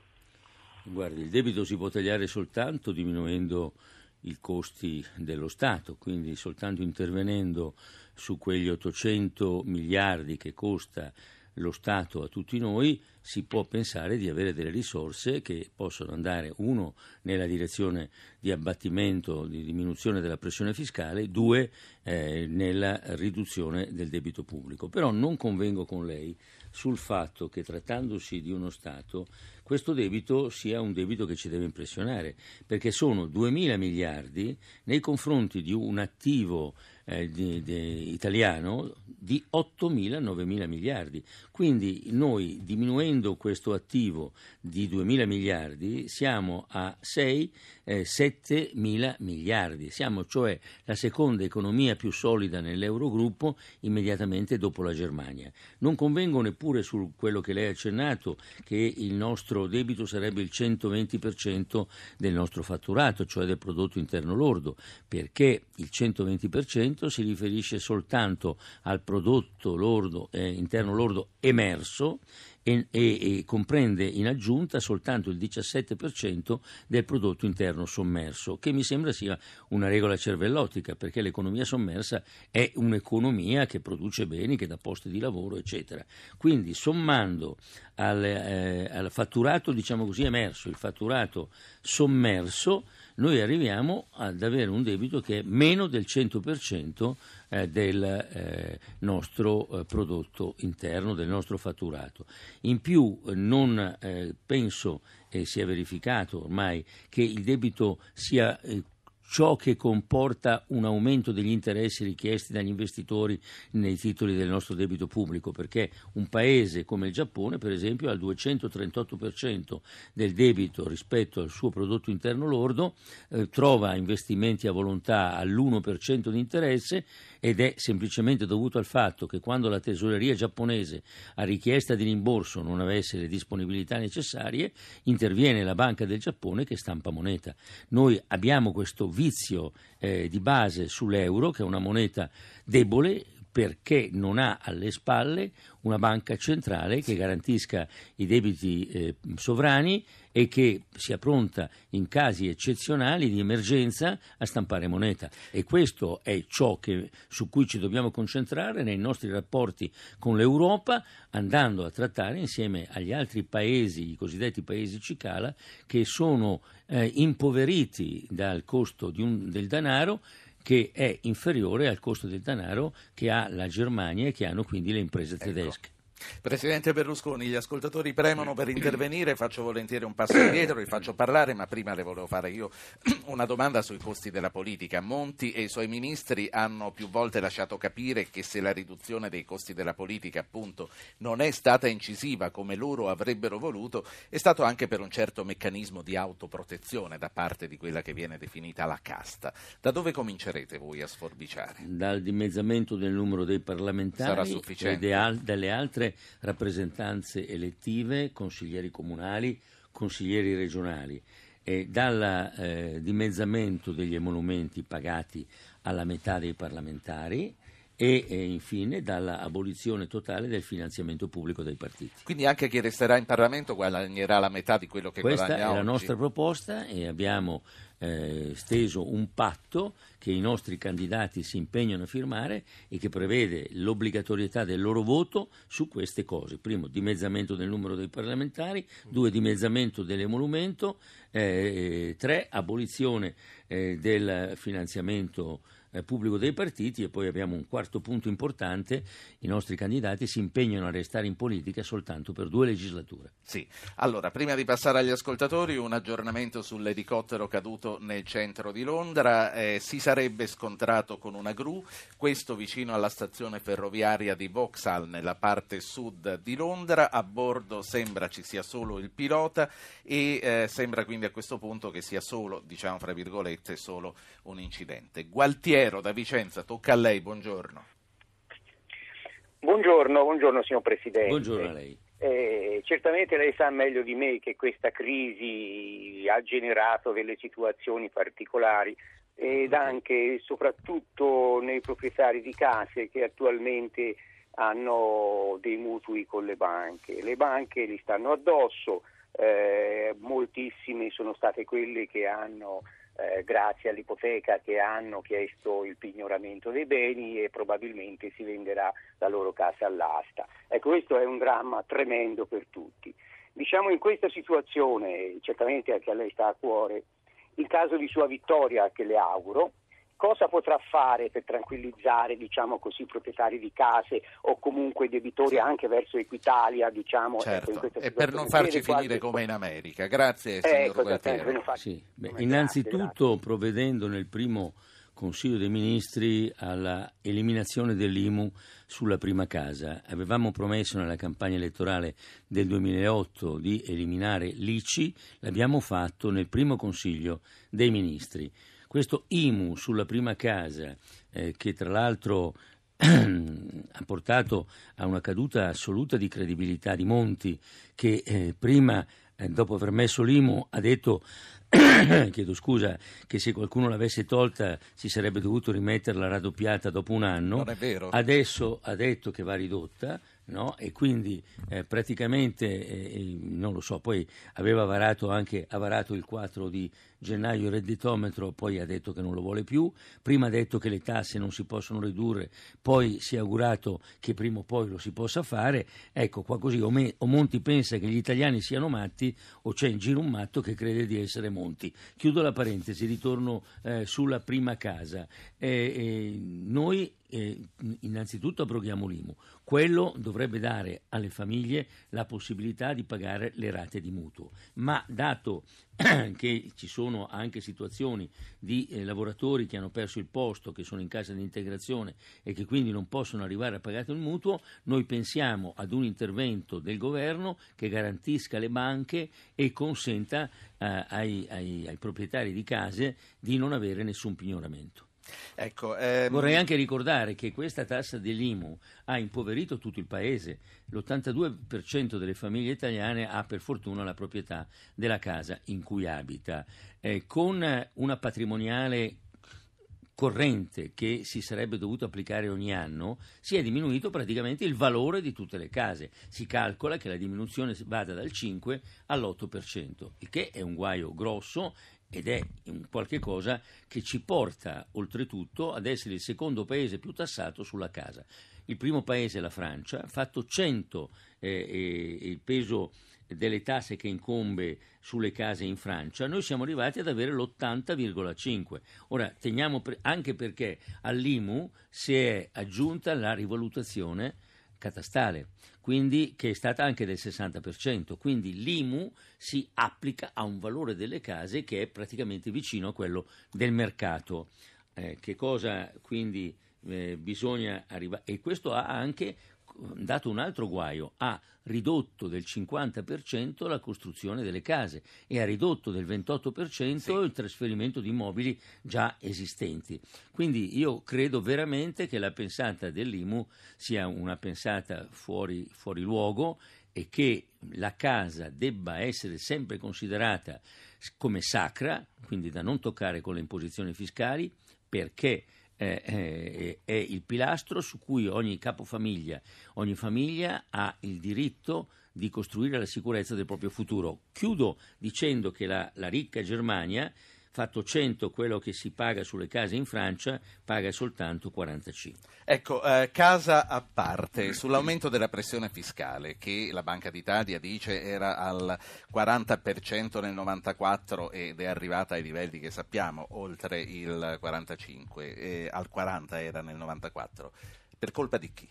Guardi, il debito si può tagliare soltanto diminuendo i costi dello Stato, quindi soltanto intervenendo su quegli 800 miliardi che costa lo Stato a tutti noi, si può pensare di avere delle risorse che possono andare, uno, nella direzione di abbattimento, di diminuzione della pressione fiscale, due, eh, nella riduzione del debito pubblico. Però non convengo con lei sul fatto che trattandosi di uno Stato questo debito sia un debito che ci deve impressionare, perché sono 2.000 miliardi nei confronti di un attivo eh, di, di, italiano di 8.000-9.000 miliardi. Quindi noi diminuendo questo attivo di 2.000 miliardi siamo a 6 eh, 7 mila miliardi. Siamo cioè la seconda economia più solida nell'Eurogruppo immediatamente dopo la Germania. Non convengo neppure su quello che lei ha accennato, che il nostro debito sarebbe il 120% del nostro fatturato, cioè del prodotto interno lordo, perché il 120% si riferisce soltanto al prodotto lordo, eh, interno lordo emerso e, e, e, comprende in aggiunta soltanto il 17% del prodotto interno sommerso, che mi sembra sia una regola cervellotica, perché l'economia sommersa è un'economia che produce beni, che dà posti di lavoro, eccetera. Quindi sommando al, eh, al fatturato, diciamo così, emerso, il fatturato sommerso, noi arriviamo ad avere un debito che è meno del 100% eh, del eh, nostro eh, prodotto interno, del nostro fatturato. In più non penso sia verificato ormai che il debito sia ciò che comporta un aumento degli interessi richiesti dagli investitori nei titoli del nostro debito pubblico, perché un paese come il Giappone, per esempio, ha il 238% del debito rispetto al suo prodotto interno lordo, eh, trova investimenti a volontà all'1% di interesse ed è semplicemente dovuto al fatto che quando la tesoreria giapponese a richiesta di rimborso non avesse le disponibilità necessarie, interviene la Banca del Giappone che stampa moneta. Noi abbiamo questo vizio eh, di base sull'euro, che è una moneta debole, perché non ha alle spalle una banca centrale che garantisca i debiti eh, sovrani e che sia pronta in casi eccezionali di emergenza a stampare moneta. E questo è ciò che, su cui ci dobbiamo concentrare nei nostri rapporti con l'Europa, andando a trattare insieme agli altri paesi, i cosiddetti paesi cicala, che sono eh, impoveriti dal costo un, del denaro che è inferiore al costo del denaro che ha la Germania e che hanno quindi le imprese ecco. tedesche. Presidente Berlusconi, gli ascoltatori premono per intervenire, faccio volentieri un passo indietro, li faccio parlare, ma prima le volevo fare io una domanda sui costi della politica. Monti e i suoi ministri hanno più volte lasciato capire che se la riduzione dei costi della politica appunto non è stata incisiva come loro avrebbero voluto, è stato anche per un certo meccanismo di autoprotezione da parte di quella che viene definita la casta. Da dove comincerete voi a sforbiciare? Dal dimezzamento del numero dei parlamentari Sarà sufficiente. e delle altre rappresentanze elettive, consiglieri comunali, consiglieri regionali. E dal eh, dimezzamento degli emolumenti pagati alla metà dei parlamentari e, e infine dall'abolizione totale del finanziamento pubblico dei partiti. Quindi anche chi resterà in Parlamento guadagnerà la metà di quello che Questa guadagna oggi? Questa è la nostra proposta e abbiamo eh, steso un patto che i nostri candidati si impegnano a firmare e che prevede l'obbligatorietà del loro voto su queste cose. Primo, dimezzamento del numero dei parlamentari, due, dimezzamento dell'emolumento, eh, tre, abolizione eh, del finanziamento eh, pubblico dei partiti e poi abbiamo un quarto punto importante, i nostri candidati si impegnano a restare in politica soltanto per due legislature. Sì, allora prima di passare agli ascoltatori un aggiornamento sull'elicottero caduto nel centro di Londra, eh, si sarebbe scontrato con una gru, questo vicino alla stazione ferroviaria di Vauxhall nella parte sud di Londra, a bordo sembra ci sia solo il pilota e eh, sembra quindi a questo punto che sia solo, diciamo fra virgolette, solo un incidente. Gualtiero da Vicenza, tocca a lei, buongiorno. Buongiorno, buongiorno signor Presidente. Buongiorno a lei. Eh, certamente lei sa meglio di me che questa crisi ha generato delle situazioni particolari ed anche e soprattutto nei proprietari di case che attualmente hanno dei mutui con le banche. Le banche li stanno addosso, eh, moltissime sono state quelle che hanno eh, grazie all'ipoteca che hanno chiesto il pignoramento dei beni e probabilmente si venderà la loro casa all'asta. Ecco, questo è un dramma tremendo per tutti. Diciamo in questa situazione, certamente anche a lei sta a cuore, il caso di sua vittoria che le auguro, cosa potrà fare per tranquillizzare diciamo così, i proprietari di case o comunque debitori anche verso Equitalia? Diciamo, certo. ecco, e per non farci finire come in America. Grazie, signor ecco, Gualtiero. Sì. Beh, innanzitutto grazie. provvedendo nel primo Consiglio dei Ministri alla eliminazione dell'IMU sulla prima casa. Avevamo promesso nella campagna elettorale del 2008 di eliminare l'ICI, l'abbiamo fatto nel primo Consiglio dei Ministri. Questo IMU sulla prima casa, eh, che tra l'altro ha portato a una caduta assoluta di credibilità di Monti, che eh, prima, eh, dopo aver messo l'IMU, ha detto chiedo scusa, che se qualcuno l'avesse tolta si sarebbe dovuto rimetterla raddoppiata dopo un anno. Non è vero. Adesso ha detto che va ridotta no? e quindi eh, praticamente, eh, non lo so, poi aveva varato anche ha varato il 4 di gennaio il redditometro, poi ha detto che non lo vuole più, prima ha detto che le tasse non si possono ridurre, poi si è augurato che prima o poi lo si possa fare, ecco qua così o, me, o Monti pensa che gli italiani siano matti o c'è in giro un matto che crede di essere Monti. Chiudo la parentesi, ritorno eh, sulla prima casa. Eh, noi eh, innanzitutto abroghiamo l'IMU. Quello dovrebbe dare alle famiglie la possibilità di pagare le rate di mutuo, ma dato che ci sono anche situazioni di eh, lavoratori che hanno perso il posto, che sono in casa di integrazione e che quindi non possono arrivare a pagare il mutuo, noi pensiamo ad un intervento del governo che garantisca le banche e consenta eh, ai, ai, ai proprietari di case di non avere nessun pignoramento. Ecco, ehm... Vorrei anche ricordare che questa tassa dell'IMU ha impoverito tutto il paese. L'82% delle famiglie italiane ha per fortuna la proprietà della casa in cui abita. Eh, con una patrimoniale corrente che si sarebbe dovuto applicare ogni anno, si è diminuito praticamente il valore di tutte le case. Si calcola che la diminuzione vada dal 5 all'8%, il che è un guaio grosso ed è un qualche cosa che ci porta oltretutto ad essere il secondo paese più tassato sulla casa. Il primo paese è la Francia, fatto 100 eh, eh, il peso delle tasse che incombe sulle case in Francia, noi siamo arrivati ad avere l'80,5. Ora, teniamo pre- anche perché all'IMU si è aggiunta la rivalutazione catastale, quindi che è stata anche del 60%, quindi l'IMU si applica a un valore delle case che è praticamente vicino a quello del mercato. Eh, che cosa quindi eh, bisogna arrivare? E questo ha anche dato un altro guaio, ha ridotto del 50% la costruzione delle case e ha ridotto del 28% sì. il trasferimento di immobili già esistenti. Quindi io credo veramente che la pensata dell'IMU sia una pensata fuori, fuori luogo e che la casa debba essere sempre considerata come sacra, quindi da non toccare con le imposizioni fiscali, perché è il pilastro su cui ogni capofamiglia, ogni famiglia ha il diritto di costruire la sicurezza del proprio futuro. Chiudo dicendo che la, la ricca Germania fatto 100 quello che si paga sulle case in Francia, paga soltanto 45. Ecco, eh, casa a parte, sull'aumento della pressione fiscale che la Banca d'Italia dice era al 40% nel 94 ed è arrivata ai livelli che sappiamo, oltre il 45, eh, al 40 era nel 94, per colpa di chi?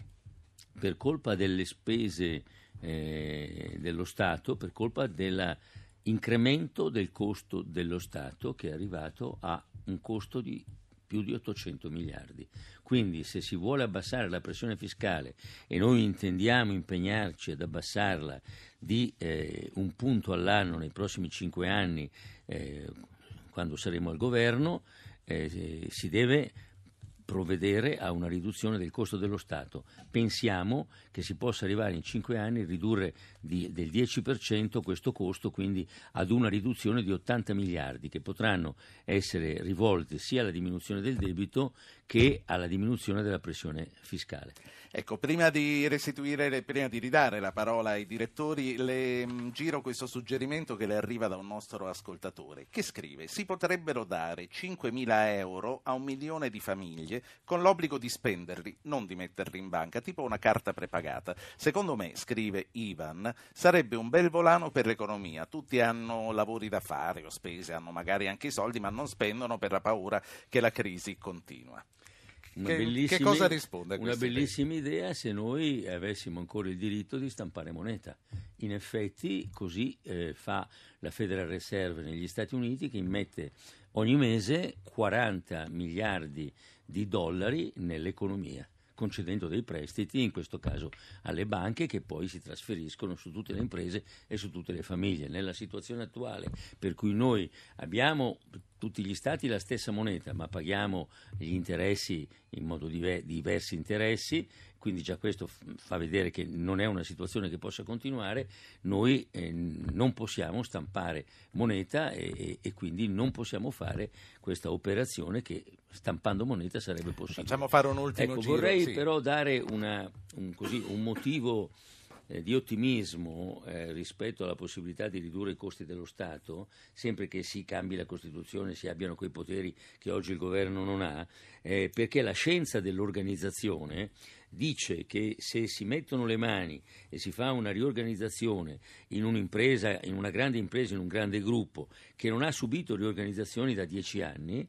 Per colpa delle spese eh, dello Stato, per colpa dell'incremento del costo dello Stato che è arrivato a un costo di più di 800 miliardi. Quindi se si vuole abbassare la pressione fiscale e noi intendiamo impegnarci ad abbassarla di eh, un punto all'anno nei prossimi cinque anni, eh, quando saremo al governo, eh, si deve provvedere a una riduzione del costo dello Stato. Pensiamo che si possa arrivare in cinque anni a ridurre di, del 10% questo costo, quindi ad una riduzione di 80 miliardi che potranno essere rivolti sia alla diminuzione del debito che alla diminuzione della pressione fiscale. Ecco, prima di restituire, prima di ridare la parola ai direttori, le mh, giro questo suggerimento che le arriva da un nostro ascoltatore che scrive: Si potrebbero dare 5.000 euro a un milione di famiglie con l'obbligo di spenderli, non di metterli in banca, tipo una carta prepagata. Secondo me, scrive Ivan, sarebbe un bel volano per l'economia. Tutti hanno lavori da fare o spese, hanno magari anche i soldi, ma non spendono per la paura che la crisi continua. Una Che- bellissima, che cosa risponde a Una questa idea? bellissima idea se noi avessimo ancora il diritto di stampare moneta. In effetti così eh, fa la Federal Reserve negli Stati Uniti che immette ogni mese 40 miliardi di dollari nell'economia concedendo dei prestiti, in questo caso alle banche, che poi si trasferiscono su tutte le imprese e su tutte le famiglie. Nella situazione attuale, per cui noi abbiamo tutti gli stati la stessa moneta, ma paghiamo gli interessi in modo dive- diversi interessi, quindi già questo f- fa vedere che non è una situazione che possa continuare, noi eh, non possiamo stampare moneta e, e- e quindi non possiamo fare questa operazione che stampando moneta sarebbe possibile. Facciamo fare un ultimo Ecco, giro. vorrei sì. però dare una- un, così, un motivo eh, di ottimismo eh, rispetto alla possibilità di ridurre i costi dello Stato, sempre che si cambi la Costituzione, si abbiano quei poteri che oggi il governo non ha, eh, perché la scienza dell'organizzazione dice che se si mettono le mani e si fa una riorganizzazione in un'impresa, in una grande impresa, in un grande gruppo che non ha subito riorganizzazioni da dieci anni,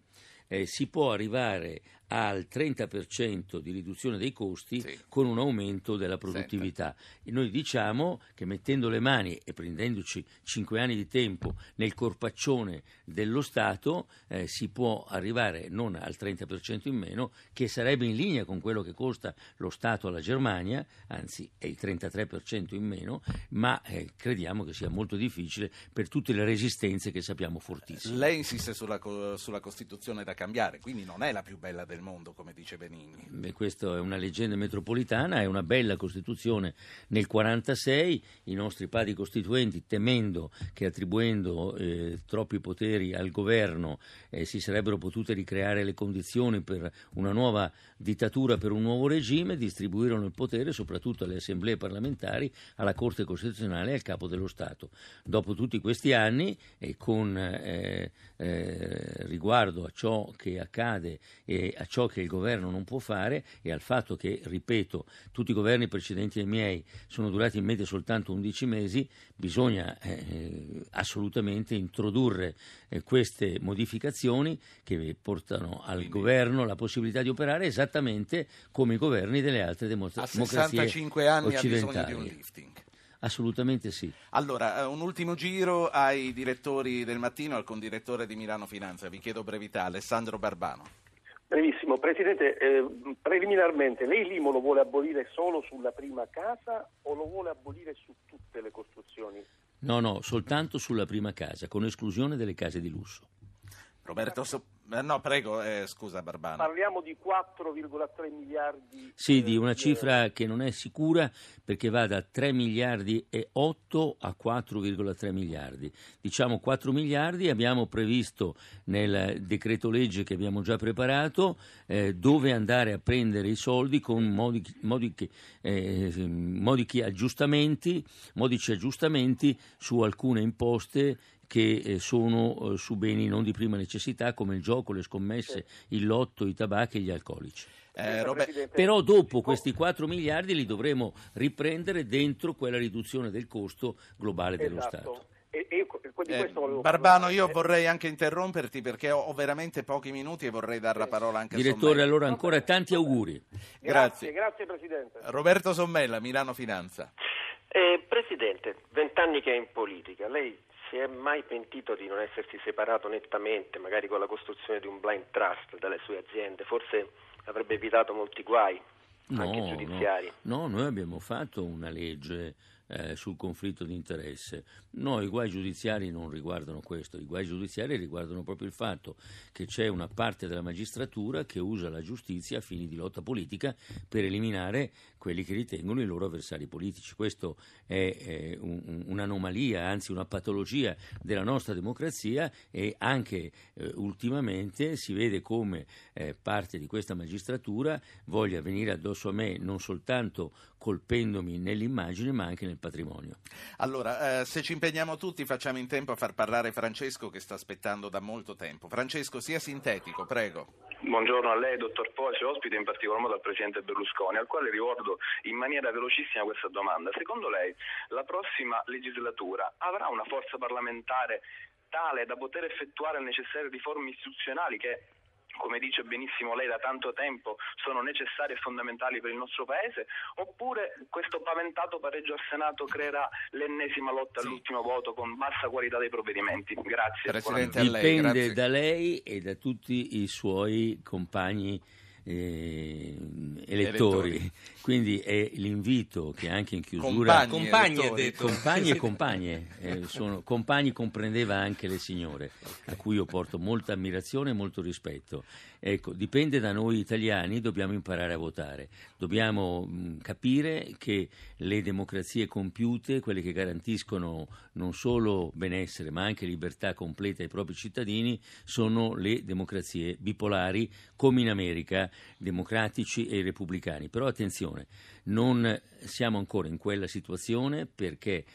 eh, si può arrivare al 30% di riduzione dei costi Sì. con un aumento della produttività. E noi diciamo che mettendo le mani e prendendoci 5 anni di tempo nel corpaccione dello Stato eh, si può arrivare non al 30% in meno, che sarebbe in linea con quello che costa lo Stato alla Germania, anzi è il 33% in meno, ma eh, crediamo che sia molto difficile per tutte le resistenze che sappiamo fortissime. Lei insiste sulla, sulla Costituzione da cambiare, quindi non è la più bella del mondo, come dice Benigni. Beh, questa è una leggenda metropolitana, è una bella Costituzione nel 46, i nostri padri costituenti temendo che attribuendo eh, troppi poteri al governo eh, si sarebbero potute ricreare le condizioni per una nuova dittatura, per un nuovo regime, distribuirono il potere soprattutto alle assemblee parlamentari, alla Corte Costituzionale e al Capo dello Stato. Dopo tutti questi anni e con eh, eh, riguardo a ciò che accade e a ciò che il governo non può fare e al fatto che, ripeto, tutti i governi precedenti ai miei sono durati in media soltanto 11 mesi, bisogna eh, assolutamente introdurre eh, queste modificazioni che portano al Quindi- governo la possibilità di operare esattamente come i governi delle altre demo- A democrazie 65 anni ha bisogno di un lifting. Assolutamente sì. Allora, eh, un ultimo giro ai direttori del mattino, al condirettore di Milano Finanza. Vi chiedo brevità, Alessandro Barbano. Brevissimo, Presidente, eh, preliminarmente lei l'IMO lo vuole abolire solo sulla prima casa o lo vuole abolire su tutte le costruzioni? No, no, soltanto sulla prima casa, con esclusione delle case di lusso. Roberto, So- Eh, no, prego, eh, scusa Barbano. Parliamo di 4,3 miliardi. Sì, eh, di una euro. cifra che non è sicura perché va da 3 miliardi e 8 a 4,3 miliardi. Diciamo 4 miliardi abbiamo previsto nel decreto legge che abbiamo già preparato eh, dove andare a prendere i soldi con modici, modici, eh, modici aggiustamenti, modici aggiustamenti su alcune imposte che eh, sono eh, su beni non di prima necessità come il gioco, le scommesse, il lotto, i tabacchi e gli alcolici. Eh, Signor Robe- Presidente, Però dopo questi 4 miliardi li dovremo riprendere dentro quella riduzione del costo globale dello Esatto. Stato. E, e di Eh, Barbano, io Eh, vorrei anche interromperti perché ho, ho veramente pochi minuti e vorrei dare la parola anche a Direttore, Sommella. allora ancora tanti auguri. Grazie. Grazie, grazie Presidente. Roberto Sommella, Milano Finanza. Eh, Presidente, vent'anni che è in politica, lei si è mai pentito di non essersi separato nettamente, magari con la costruzione di un blind trust dalle sue aziende? Forse avrebbe evitato molti guai, anche No, giudiziari. no, no, noi abbiamo fatto una legge eh, sul conflitto di interesse. No, i guai giudiziari non riguardano questo, i guai giudiziari riguardano proprio il fatto che c'è una parte della magistratura che usa la giustizia a fini di lotta politica per eliminare quelli che ritengono i loro avversari politici. Questo è un- un- un'anomalia, anzi una patologia della nostra democrazia e anche eh, ultimamente si vede come eh, parte di questa magistratura voglia venire addosso a me non soltanto colpendomi nell'immagine ma anche nel patrimonio. Allora, eh, se ci impegniamo tutti facciamo in tempo a far parlare Francesco che sta aspettando da molto tempo. Francesco, sia sintetico, prego. Buongiorno a lei, dottor Poce, ospite in particolar modo al Presidente Berlusconi, al quale rivolgo in maniera velocissima questa domanda. Secondo lei la prossima legislatura avrà una forza parlamentare tale da poter effettuare le necessarie riforme istituzionali che come dice benissimo lei da tanto tempo sono necessarie e fondamentali per il nostro Paese, oppure questo paventato pareggio al Senato creerà l'ennesima lotta Sì. all'ultimo voto con bassa qualità dei provvedimenti? Grazie. Presidente, a lei, Dipende grazie. da lei e da tutti i suoi compagni eh, elettori. Elettori. Quindi è l'invito che anche in chiusura Compagni, Compagni, compagni e compagne, eh, sono- compagni comprendeva anche le signore, a cui io porto molta ammirazione e molto rispetto. Ecco, dipende da noi italiani, dobbiamo imparare a votare, dobbiamo mh, capire che le democrazie compiute, quelle che garantiscono non solo benessere ma anche libertà completa ai propri cittadini, sono le democrazie bipolari come in America, democratici e repubblicani. Però attenzione, non siamo ancora in quella situazione perché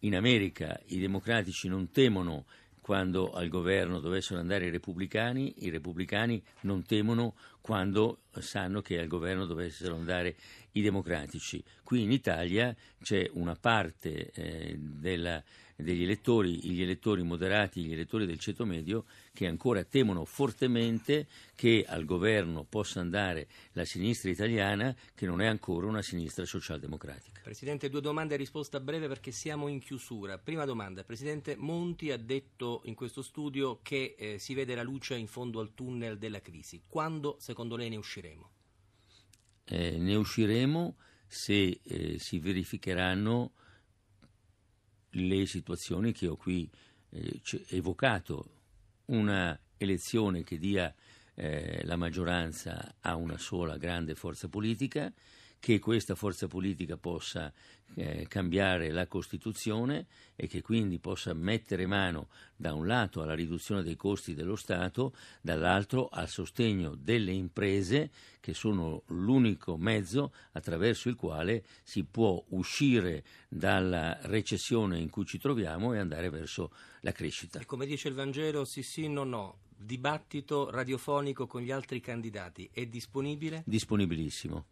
in America i democratici non temono quando al governo dovessero andare i repubblicani, i repubblicani non temono quando sanno che al governo dovessero andare i democratici. Qui in Italia c'è una parte eh, della- degli elettori, gli elettori moderati, gli elettori del ceto medio, che ancora temono fortemente che al governo possa andare la sinistra italiana, che non è ancora una sinistra socialdemocratica. Presidente, due domande e risposta breve perché siamo in chiusura. Prima domanda, Presidente Monti ha detto in questo studio che eh, si vede la luce in fondo al tunnel della crisi. Quando secondo lei ne usciremo? Eh, ne usciremo se eh, si verificheranno le situazioni che ho qui eh, evocato, una elezione che dia eh, la maggioranza a una sola grande forza politica, che questa forza politica possa eh, cambiare la Costituzione e che quindi possa mettere mano da un lato alla riduzione dei costi dello Stato, dall'altro al sostegno delle imprese che sono l'unico mezzo attraverso il quale si può uscire dalla recessione in cui ci troviamo e andare verso la crescita. E come dice il Vangelo, sì sì, no no. Dibattito radiofonico con gli altri candidati è disponibile? Disponibilissimo.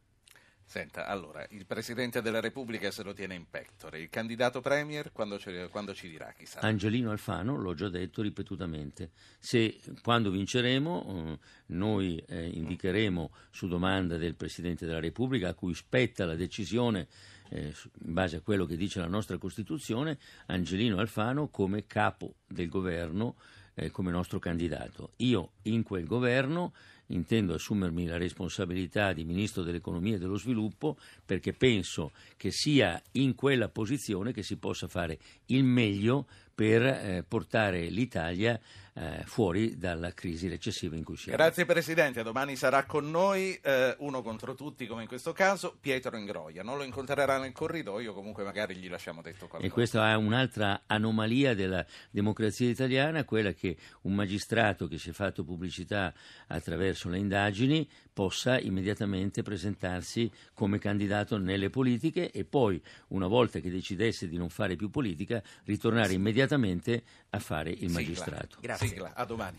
Senta, allora, il Presidente della Repubblica se lo tiene in pectore, il candidato Premier quando, quando ci dirà, chissà. Angelino Alfano, l'ho già detto ripetutamente, se quando vinceremo eh, noi eh, indicheremo su domanda del Presidente della Repubblica a cui spetta la decisione eh, in base a quello che dice la nostra Costituzione, Angelino Alfano come capo del governo, eh, come nostro candidato. Io in quel governo intendo assumermi la responsabilità di Ministro dell'Economia e dello Sviluppo perché penso che sia in quella posizione che si possa fare il meglio per eh, portare l'Italia eh, fuori dalla crisi recessiva in cui siamo. Grazie Presidente, domani sarà con noi eh, uno contro tutti come in questo caso Pietro Ingroia, non lo incontrerà nel corridoio, comunque magari gli lasciamo detto qualcosa. E questa è un'altra anomalia della democrazia italiana, quella che un magistrato che si è fatto pubblicità attraverso le indagini possa immediatamente presentarsi come candidato nelle politiche e poi, una volta che decidesse di non fare più politica, ritornare immediatamente a fare il Sigla. magistrato. Grazie. Sigla, a domani.